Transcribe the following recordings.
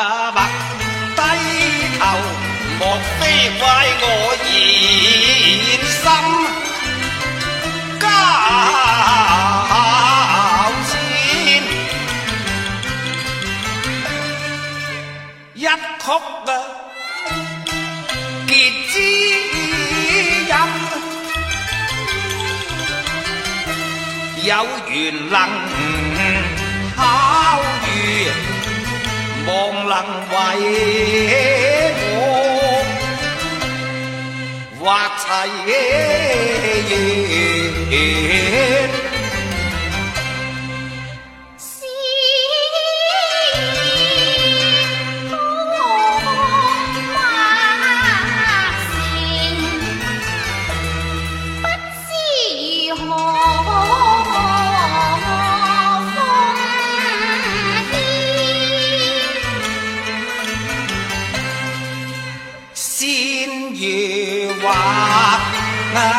低头莫非怪我热心交先一啊。结知音，有缘能巧遇。望能为我画齐圆。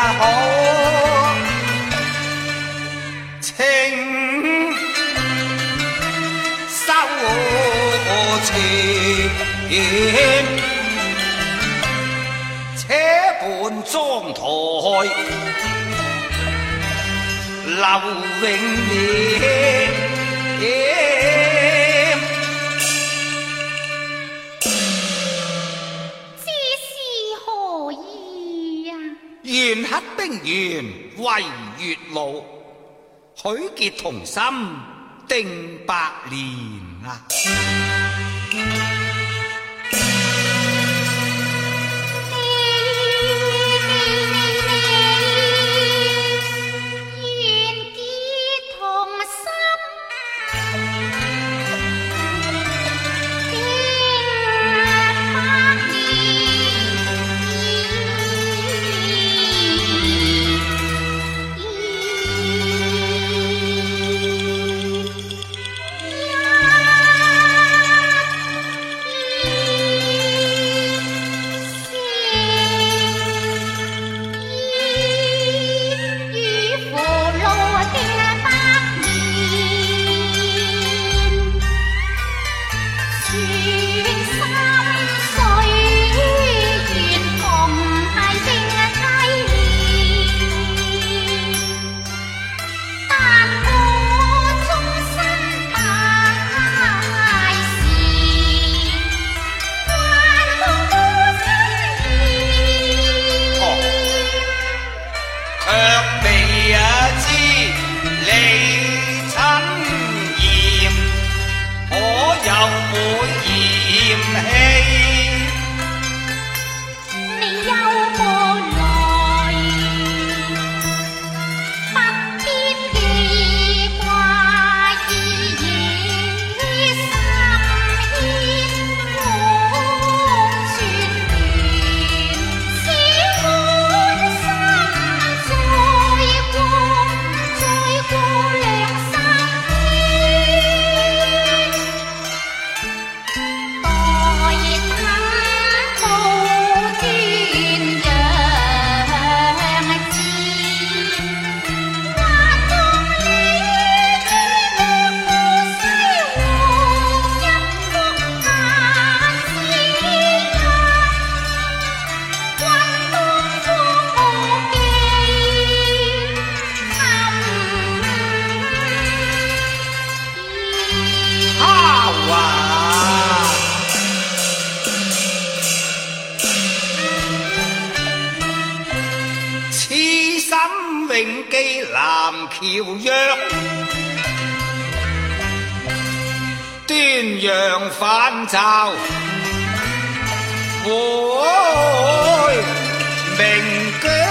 可收情，且伴妆台留永年。全黑冰原为月露，许结同心定百年啊！Yeah. 此心永記南橋約，端陽反罩，會明君。